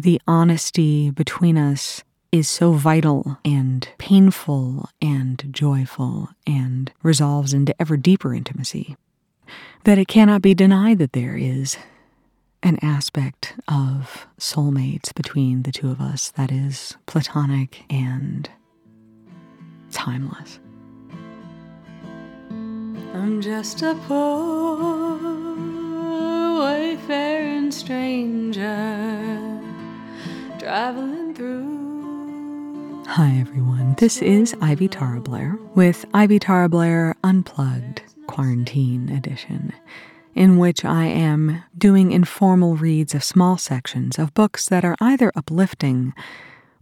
the honesty between us is so vital and painful and joyful and resolves into ever deeper intimacy that it cannot be denied that there is an aspect of soulmates between the two of us that is platonic and timeless. I'm just a poor wayfaring stranger traveling through. Hi, everyone. This is Ivy Tara Blair with Ivy Tara Blair Unplugged Quarantine Edition, in which I am doing informal reads of small sections of books that are either uplifting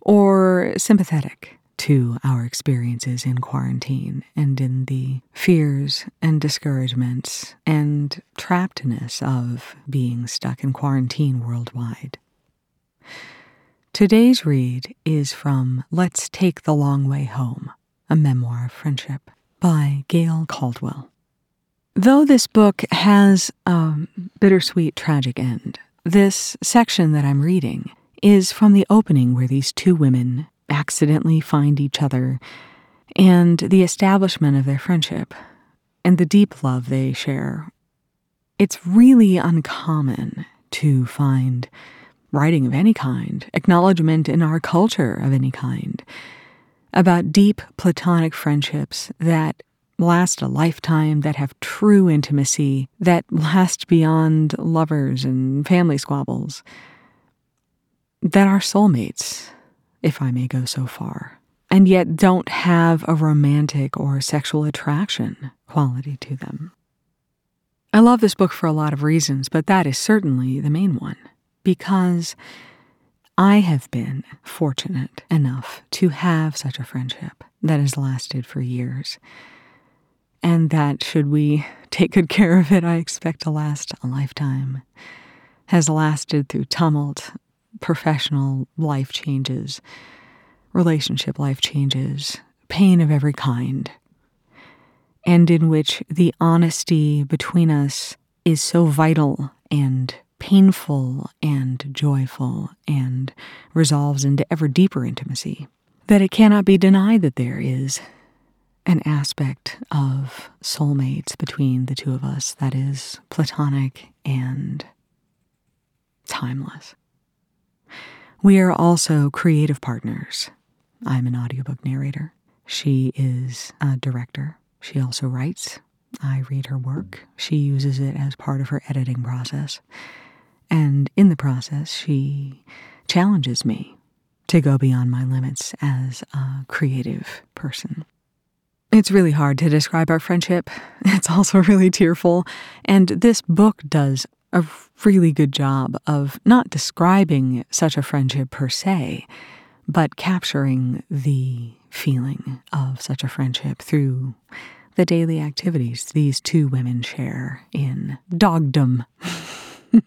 or sympathetic to our experiences in quarantine and in the fears and discouragements and trappedness of being stuck in quarantine worldwide. Today's read is from Let's Take the Long Way Home, a memoir of friendship by Gail Caldwell. Though this book has a bittersweet, tragic end, this section that I'm reading is from the opening where these two women accidentally find each other and the establishment of their friendship and the deep love they share. It's really uncommon to find writing of any kind, acknowledgement in our culture of any kind, about deep platonic friendships that last a lifetime, that have true intimacy, that last beyond lovers and family squabbles, that are soulmates, if I may go so far, and yet don't have a romantic or sexual attraction quality to them. I love this book for a lot of reasons, but that is certainly the main one, because I have been fortunate enough to have such a friendship that has lasted for years. And that should we take good care of it, I expect to last a lifetime, has lasted through tumult, professional life changes, relationship life changes, pain of every kind, and in which the honesty between us is so vital and painful and joyful and resolves into ever deeper intimacy that it cannot be denied that there is an aspect of soulmates between the two of us that is platonic and timeless. We are also creative partners. I'm an audiobook narrator. She is a director. She also writes. I read her work. She uses it as part of her editing process. And in the process, she challenges me to go beyond my limits as a creative person. It's really hard to describe our friendship. It's also really tearful. And this book does a really good job of not describing such a friendship per se, but capturing the feeling of such a friendship through the daily activities these two women share in dogdom.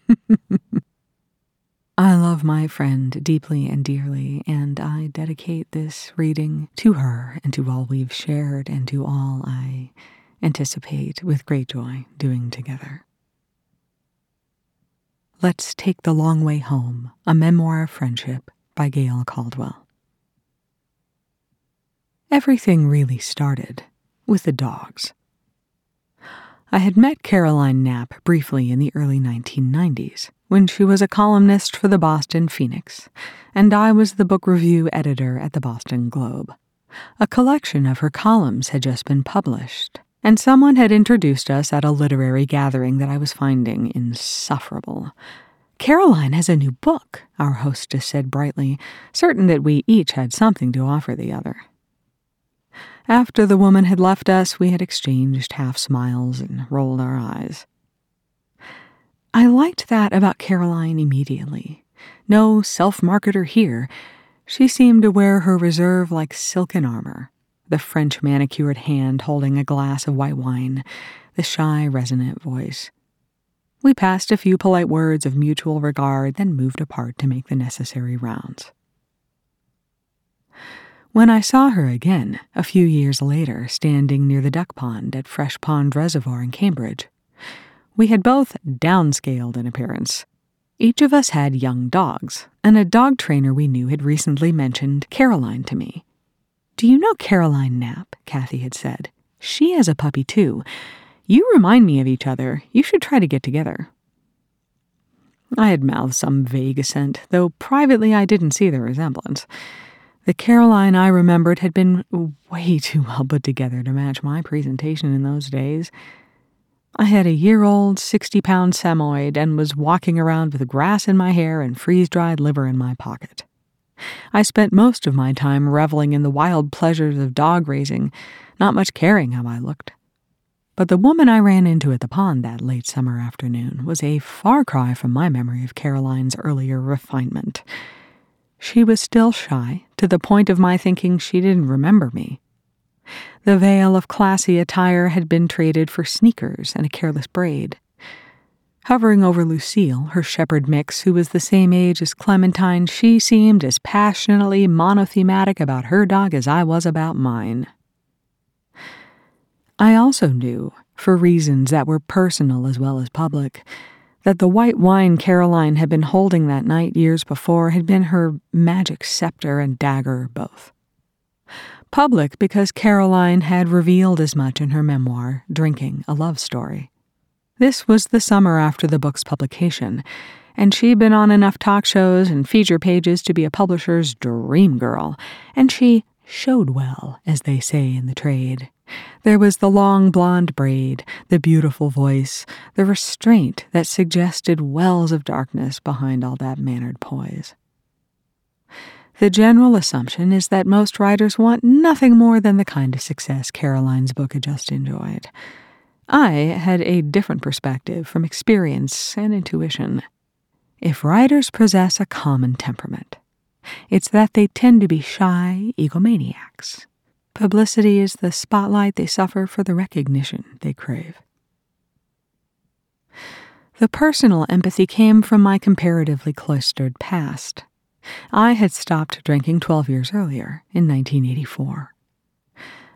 I love my friend deeply and dearly, and I dedicate this reading to her and to all we've shared and to all I anticipate with great joy doing together. Let's Take the Long Way Home, a memoir of friendship by Gail Caldwell. Everything really started with the dogs. I had met Caroline Knapp briefly in the early 1990s when she was a columnist for the Boston Phoenix, and I was the book review editor at the Boston Globe. A collection of her columns had just been published, and someone had introduced us at a literary gathering that I was finding insufferable. Caroline has a new book, our hostess said brightly, certain that we each had something to offer the other. After the woman had left us, we had exchanged half smiles and rolled our eyes. I liked that about Caroline immediately. No self marketer here. She seemed to wear her reserve like silken armor, the French manicured hand holding a glass of white wine, the shy, resonant voice. We passed a few polite words of mutual regard, then moved apart to make the necessary rounds. When I saw her again, a few years later, standing near the duck pond at Fresh Pond Reservoir in Cambridge, we had both downscaled in appearance. Each of us had young dogs, and a dog trainer we knew had recently mentioned Caroline to me. Do you know Caroline Knapp? Kathy had said. She has a puppy too. You remind me of each other. You should try to get together. I had mouthed some vague assent, though privately I didn't see the resemblance. The Caroline I remembered had been way too well put together to match my presentation in those days. I had a year old, 60 pound Samoyed and was walking around with grass in my hair and freeze dried liver in my pocket. I spent most of my time reveling in the wild pleasures of dog raising, not much caring how I looked. But the woman I ran into at the pond that late summer afternoon was a far cry from my memory of Caroline's earlier refinement. She was still shy, to the point of my thinking she didn't remember me. The veil of classy attire had been traded for sneakers and a careless braid. Hovering over Lucille, her shepherd mix, who was the same age as Clementine, she seemed as passionately monothematic about her dog as I was about mine. I also knew, for reasons that were personal as well as public, that the white wine Caroline had been holding that night years before had been her magic scepter and dagger both. Public because Caroline had revealed as much in her memoir, Drinking a Love Story. This was the summer after the book's publication, and she'd been on enough talk shows and feature pages to be a publisher's dream girl, and she showed well, as they say in the trade. There was the long blonde braid, the beautiful voice, the restraint that suggested wells of darkness behind all that mannered poise. The general assumption is that most writers want nothing more than the kind of success Caroline's book had just enjoyed. I had a different perspective from experience and intuition. If writers possess a common temperament, it's that they tend to be shy egomaniacs Publicity is the spotlight they suffer for the recognition they crave. The personal empathy came from my comparatively cloistered past. I had stopped drinking 12 years earlier, in 1984.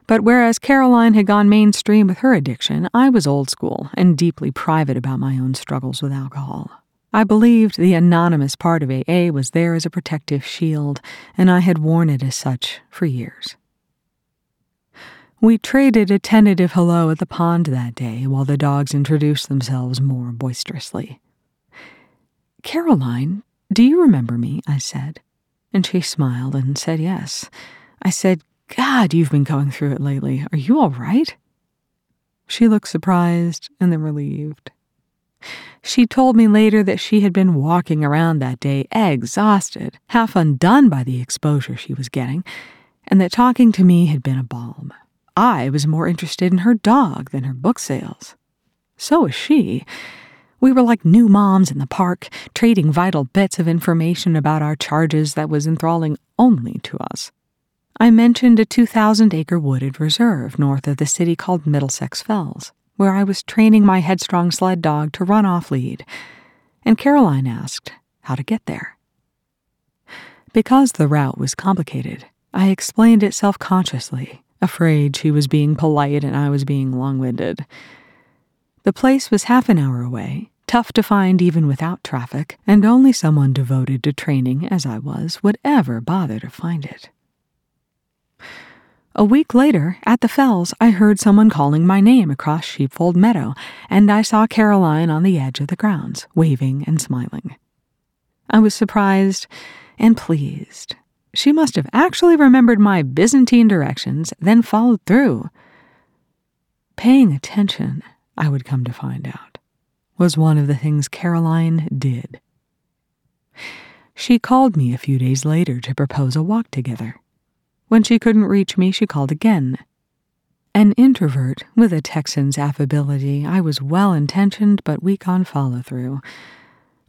But whereas Caroline had gone mainstream with her addiction, I was old school and deeply private about my own struggles with alcohol. I believed the anonymous part of AA was there as a protective shield, and I had worn it as such for years. We traded a tentative hello at the pond that day while the dogs introduced themselves more boisterously. Caroline, do you remember me? I said. And she smiled and said yes. I said, God, you've been going through it lately. Are you all right? She looked surprised and then relieved. She told me later that she had been walking around that day exhausted, half undone by the exposure she was getting, and that talking to me had been a balm. I was more interested in her dog than her book sales. So was she. We were like new moms in the park, trading vital bits of information about our charges that was enthralling only to us. I mentioned a 2,000 acre wooded reserve north of the city called Middlesex Fells, where I was training my headstrong sled dog to run off lead, and Caroline asked how to get there. Because the route was complicated, I explained it self consciously afraid she was being polite and I was being long winded. The place was half an hour away, tough to find even without traffic, and only someone devoted to training, as I was, would ever bother to find it. A week later, at the Fells, I heard someone calling my name across Sheepfold Meadow, and I saw Caroline on the edge of the grounds, waving and smiling. I was surprised and pleased she must have actually remembered my Byzantine directions, then followed through. Paying attention, I would come to find out, was one of the things Caroline did. She called me a few days later to propose a walk together. When she couldn't reach me, she called again. An introvert with a Texan's affability, I was well intentioned but weak on follow through.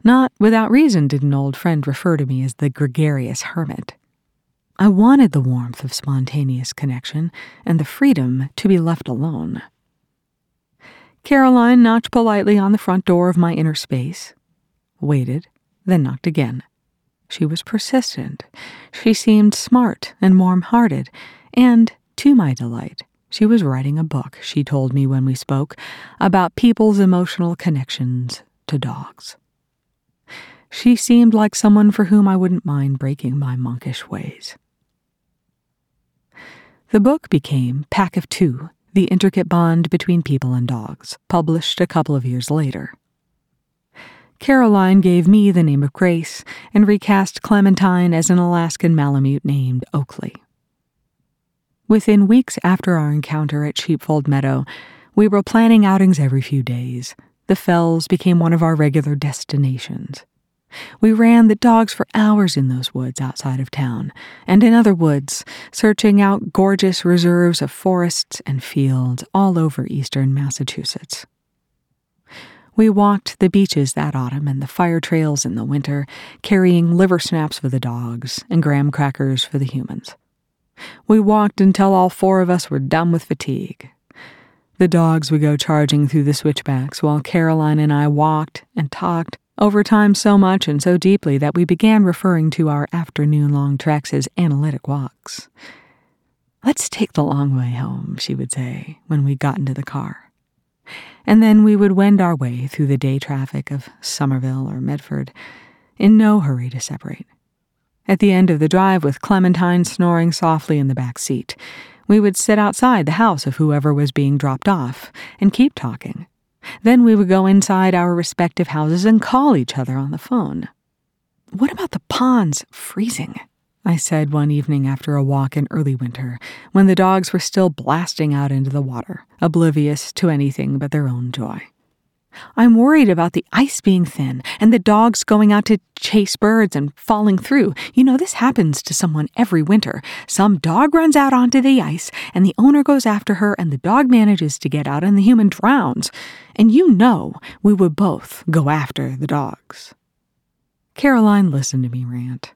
Not without reason did an old friend refer to me as the gregarious hermit. I wanted the warmth of spontaneous connection and the freedom to be left alone. Caroline knocked politely on the front door of my inner space, waited, then knocked again. She was persistent. She seemed smart and warm hearted, and, to my delight, she was writing a book, she told me when we spoke, about people's emotional connections to dogs. She seemed like someone for whom I wouldn't mind breaking my monkish ways. The book became Pack of Two The Intricate Bond Between People and Dogs, published a couple of years later. Caroline gave me the name of Grace and recast Clementine as an Alaskan Malamute named Oakley. Within weeks after our encounter at Sheepfold Meadow, we were planning outings every few days. The fells became one of our regular destinations. We ran the dogs for hours in those woods outside of town and in other woods, searching out gorgeous reserves of forests and fields all over eastern Massachusetts. We walked the beaches that autumn and the fire trails in the winter, carrying liver snaps for the dogs and graham crackers for the humans. We walked until all four of us were dumb with fatigue. The dogs would go charging through the switchbacks while Caroline and I walked and talked over time so much and so deeply that we began referring to our afternoon long treks as analytic walks. Let's take the long way home, she would say when we got into the car. And then we would wend our way through the day traffic of Somerville or Medford, in no hurry to separate. At the end of the drive, with Clementine snoring softly in the back seat, we would sit outside the house of whoever was being dropped off and keep talking. Then we would go inside our respective houses and call each other on the phone. What about the ponds freezing? I said one evening after a walk in early winter, when the dogs were still blasting out into the water, oblivious to anything but their own joy. I'm worried about the ice being thin and the dogs going out to chase birds and falling through. You know, this happens to someone every winter. Some dog runs out onto the ice and the owner goes after her and the dog manages to get out and the human drowns. And you know we would both go after the dogs. Caroline listened to me rant.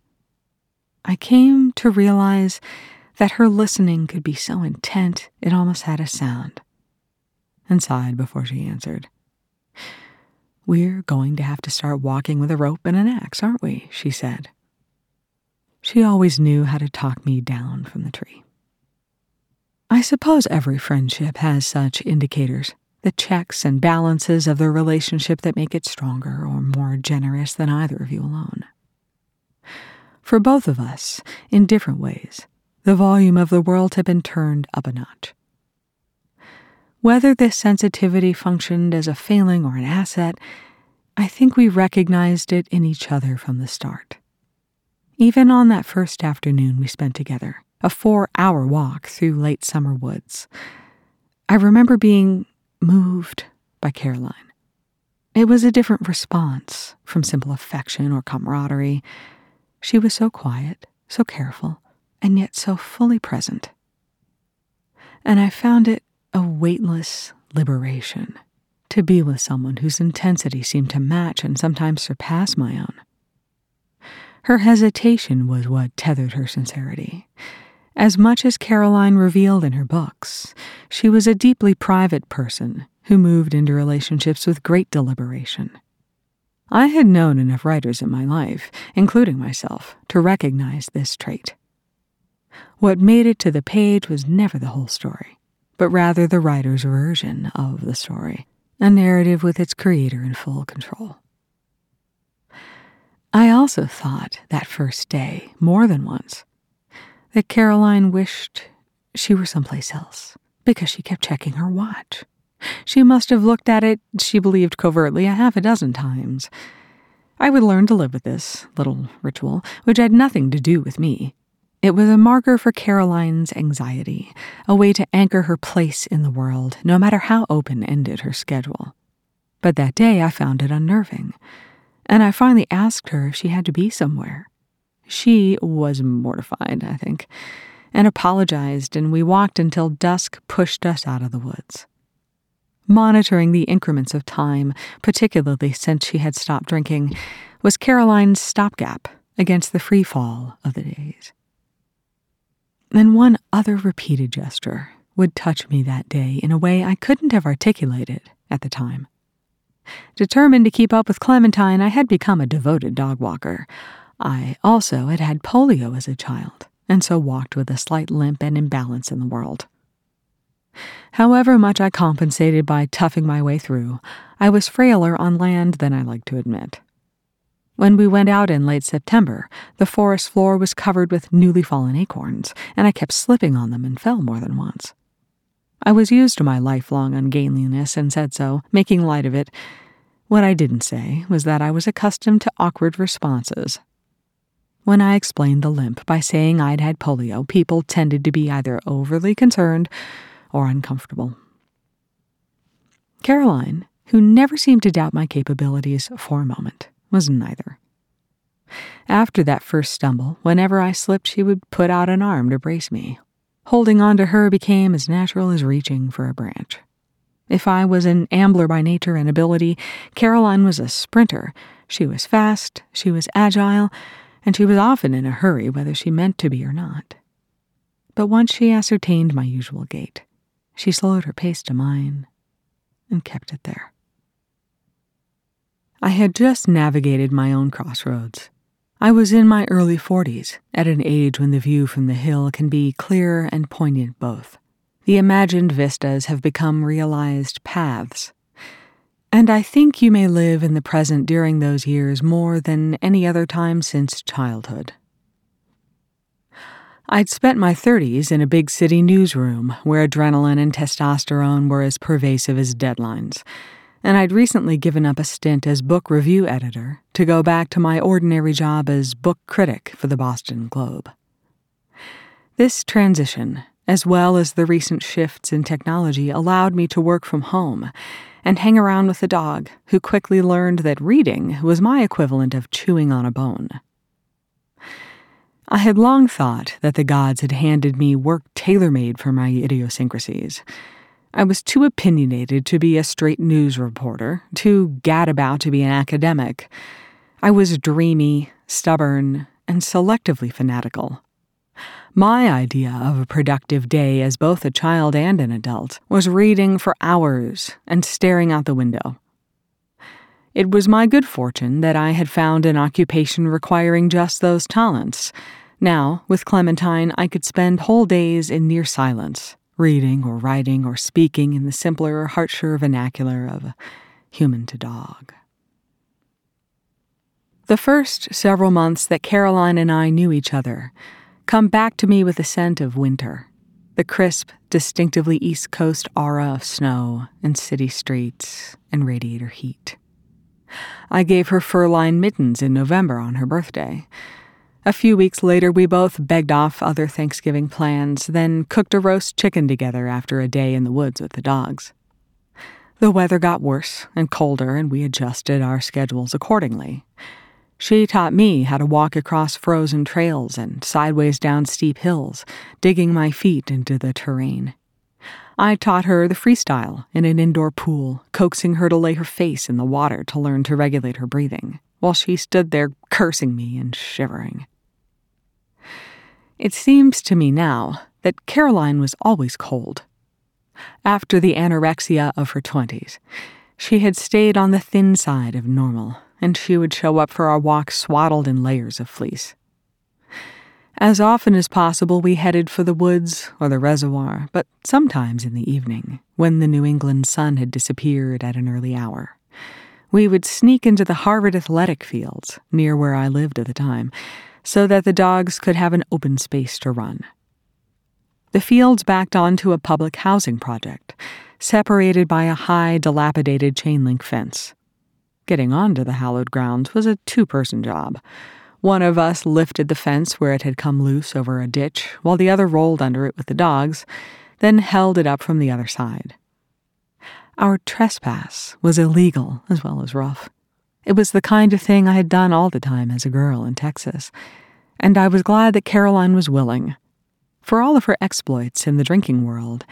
I came to realize that her listening could be so intent it almost had a sound, and sighed before she answered. We're going to have to start walking with a rope and an axe, aren't we? she said. She always knew how to talk me down from the tree. I suppose every friendship has such indicators, the checks and balances of the relationship that make it stronger or more generous than either of you alone. For both of us, in different ways, the volume of the world had been turned up a notch. Whether this sensitivity functioned as a failing or an asset, I think we recognized it in each other from the start. Even on that first afternoon we spent together, a four hour walk through late summer woods, I remember being moved by Caroline. It was a different response from simple affection or camaraderie. She was so quiet, so careful, and yet so fully present. And I found it a weightless liberation to be with someone whose intensity seemed to match and sometimes surpass my own. Her hesitation was what tethered her sincerity. As much as Caroline revealed in her books, she was a deeply private person who moved into relationships with great deliberation. I had known enough writers in my life, including myself, to recognize this trait. What made it to the page was never the whole story but rather the writer's version of the story, a narrative with its creator in full control. I also thought that first day, more than once, that Caroline wished she were someplace else because she kept checking her watch. She must have looked at it, she believed covertly, a half a dozen times. I would learn to live with this little ritual, which had nothing to do with me. It was a marker for Caroline's anxiety, a way to anchor her place in the world, no matter how open ended her schedule. But that day I found it unnerving, and I finally asked her if she had to be somewhere. She was mortified, I think, and apologized, and we walked until dusk pushed us out of the woods. Monitoring the increments of time, particularly since she had stopped drinking, was Caroline's stopgap against the free fall of the days. And one other repeated gesture would touch me that day in a way I couldn't have articulated at the time. Determined to keep up with Clementine, I had become a devoted dog walker. I also had had polio as a child, and so walked with a slight limp and imbalance in the world. However much I compensated by toughing my way through, I was frailer on land than I like to admit. When we went out in late September, the forest floor was covered with newly fallen acorns, and I kept slipping on them and fell more than once. I was used to my lifelong ungainliness and said so, making light of it. What I didn't say was that I was accustomed to awkward responses. When I explained the limp by saying I'd had polio, people tended to be either overly concerned or uncomfortable. Caroline, who never seemed to doubt my capabilities for a moment, was neither. After that first stumble, whenever I slipped, she would put out an arm to brace me. Holding on to her became as natural as reaching for a branch. If I was an ambler by nature and ability, Caroline was a sprinter. She was fast, she was agile, and she was often in a hurry whether she meant to be or not. But once she ascertained my usual gait, she slowed her pace to mine and kept it there. I had just navigated my own crossroads. I was in my early 40s, at an age when the view from the hill can be clear and poignant both. The imagined vistas have become realized paths. And I think you may live in the present during those years more than any other time since childhood. I'd spent my 30s in a big city newsroom where adrenaline and testosterone were as pervasive as deadlines and I'd recently given up a stint as book review editor to go back to my ordinary job as book critic for the Boston Globe. This transition, as well as the recent shifts in technology, allowed me to work from home and hang around with the dog, who quickly learned that reading was my equivalent of chewing on a bone. I had long thought that the gods had handed me work tailor made for my idiosyncrasies I was too opinionated to be a straight news reporter, too gadabout to be an academic. I was dreamy, stubborn, and selectively fanatical. My idea of a productive day as both a child and an adult was reading for hours and staring out the window. It was my good fortune that I had found an occupation requiring just those talents. Now, with Clementine, I could spend whole days in near silence reading or writing or speaking in the simpler, heart-sure vernacular of human to dog. The first several months that Caroline and I knew each other come back to me with the scent of winter, the crisp, distinctively East Coast aura of snow and city streets and radiator heat. I gave her fur lined mittens in November on her birthday a few weeks later, we both begged off other Thanksgiving plans, then cooked a roast chicken together after a day in the woods with the dogs. The weather got worse and colder, and we adjusted our schedules accordingly. She taught me how to walk across frozen trails and sideways down steep hills, digging my feet into the terrain. I taught her the freestyle in an indoor pool, coaxing her to lay her face in the water to learn to regulate her breathing, while she stood there cursing me and shivering. It seems to me now that Caroline was always cold. After the anorexia of her twenties, she had stayed on the thin side of normal, and she would show up for our walks swaddled in layers of fleece. As often as possible, we headed for the woods or the reservoir, but sometimes in the evening, when the New England sun had disappeared at an early hour. We would sneak into the Harvard athletic fields, near where I lived at the time, so that the dogs could have an open space to run. The fields backed onto a public housing project, separated by a high, dilapidated chain link fence. Getting onto the hallowed grounds was a two person job. One of us lifted the fence where it had come loose over a ditch, while the other rolled under it with the dogs, then held it up from the other side. Our trespass was illegal as well as rough. It was the kind of thing I had done all the time as a girl in Texas, and I was glad that Caroline was willing. For all of her exploits in the drinking world,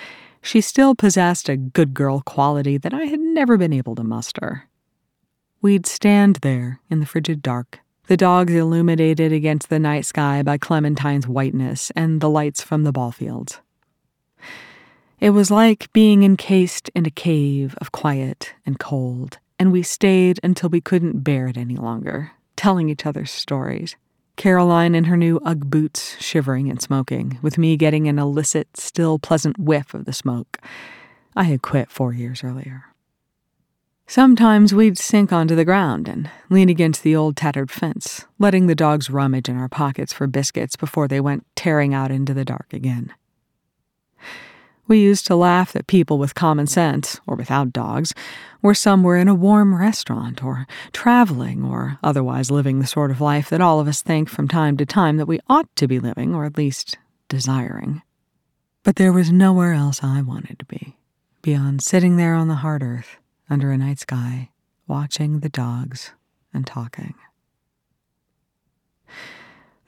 she still possessed a good girl quality that I had never been able to muster. We'd stand there in the frigid dark, the dogs illuminated against the night sky by Clementine's whiteness and the lights from the ball fields. It was like being encased in a cave of quiet and cold and we stayed until we couldn't bear it any longer, telling each other stories. Caroline in her new Ugg boots, shivering and smoking, with me getting an illicit, still pleasant whiff of the smoke. I had quit four years earlier. Sometimes we'd sink onto the ground and lean against the old tattered fence, letting the dogs rummage in our pockets for biscuits before they went tearing out into the dark again. We used to laugh that people with common sense, or without dogs, were somewhere in a warm restaurant, or traveling, or otherwise living the sort of life that all of us think from time to time that we ought to be living, or at least desiring. But there was nowhere else I wanted to be, beyond sitting there on the hard earth, under a night sky, watching the dogs and talking.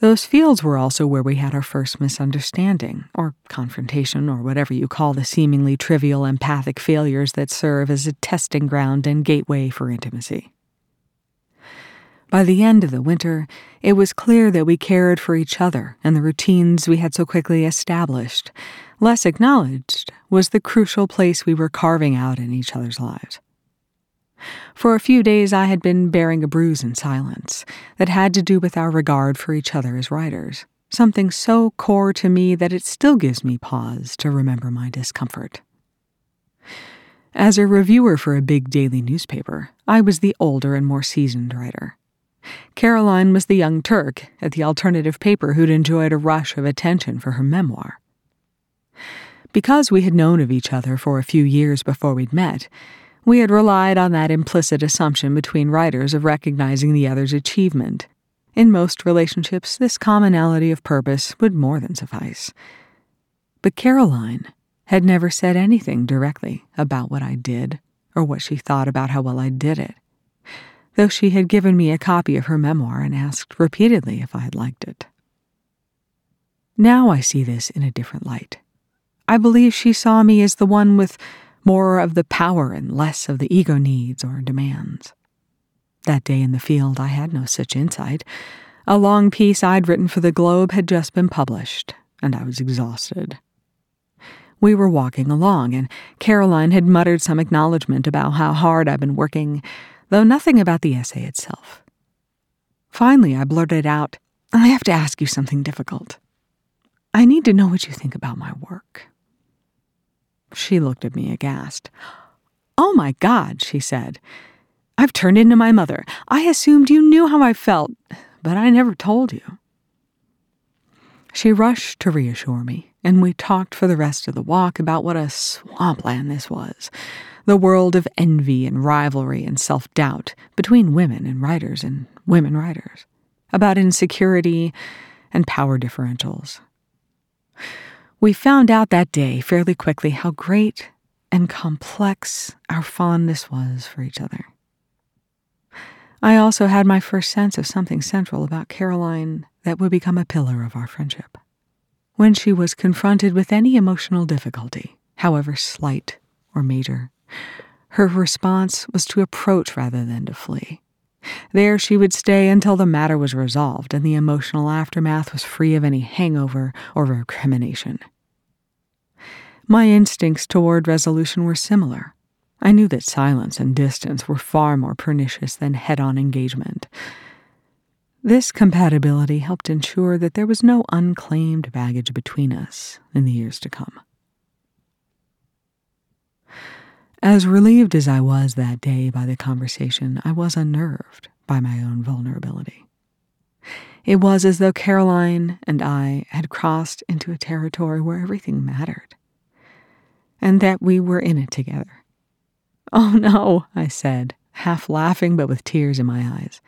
Those fields were also where we had our first misunderstanding, or confrontation, or whatever you call the seemingly trivial empathic failures that serve as a testing ground and gateway for intimacy. By the end of the winter, it was clear that we cared for each other, and the routines we had so quickly established, less acknowledged, was the crucial place we were carving out in each other's lives. For a few days, I had been bearing a bruise in silence that had to do with our regard for each other as writers, something so core to me that it still gives me pause to remember my discomfort. As a reviewer for a big daily newspaper, I was the older and more seasoned writer. Caroline was the young Turk at the alternative paper who'd enjoyed a rush of attention for her memoir. Because we had known of each other for a few years before we'd met, we had relied on that implicit assumption between writers of recognizing the other's achievement. In most relationships, this commonality of purpose would more than suffice. But Caroline had never said anything directly about what I did or what she thought about how well I did it, though she had given me a copy of her memoir and asked repeatedly if I had liked it. Now I see this in a different light. I believe she saw me as the one with more of the power and less of the ego needs or demands. That day in the field, I had no such insight. A long piece I'd written for the Globe had just been published, and I was exhausted. We were walking along, and Caroline had muttered some acknowledgement about how hard I'd been working, though nothing about the essay itself. Finally, I blurted out, I have to ask you something difficult. I need to know what you think about my work. She looked at me aghast. Oh my God, she said. I've turned into my mother. I assumed you knew how I felt, but I never told you. She rushed to reassure me, and we talked for the rest of the walk about what a swampland this was the world of envy and rivalry and self doubt between women and writers and women writers, about insecurity and power differentials. We found out that day fairly quickly how great and complex our fondness was for each other. I also had my first sense of something central about Caroline that would become a pillar of our friendship. When she was confronted with any emotional difficulty, however slight or major, her response was to approach rather than to flee. There she would stay until the matter was resolved and the emotional aftermath was free of any hangover or recrimination. My instincts toward resolution were similar. I knew that silence and distance were far more pernicious than head on engagement. This compatibility helped ensure that there was no unclaimed baggage between us in the years to come. As relieved as I was that day by the conversation, I was unnerved by my own vulnerability. It was as though Caroline and I had crossed into a territory where everything mattered, and that we were in it together. Oh no, I said, half laughing but with tears in my eyes.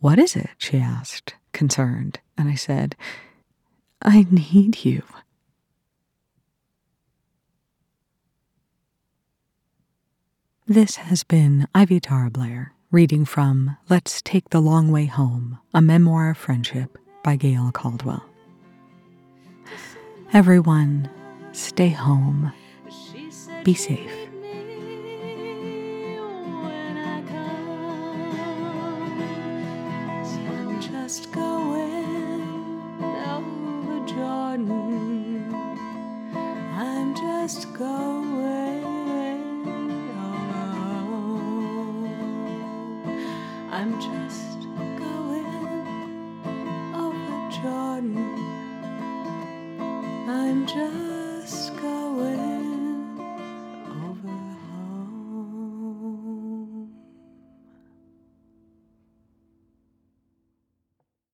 What is it? she asked, concerned, and I said, I need you. This has been Ivy Tara Blair reading from Let's Take the Long Way Home, a memoir of friendship by Gail Caldwell. Everyone, stay home. Be safe.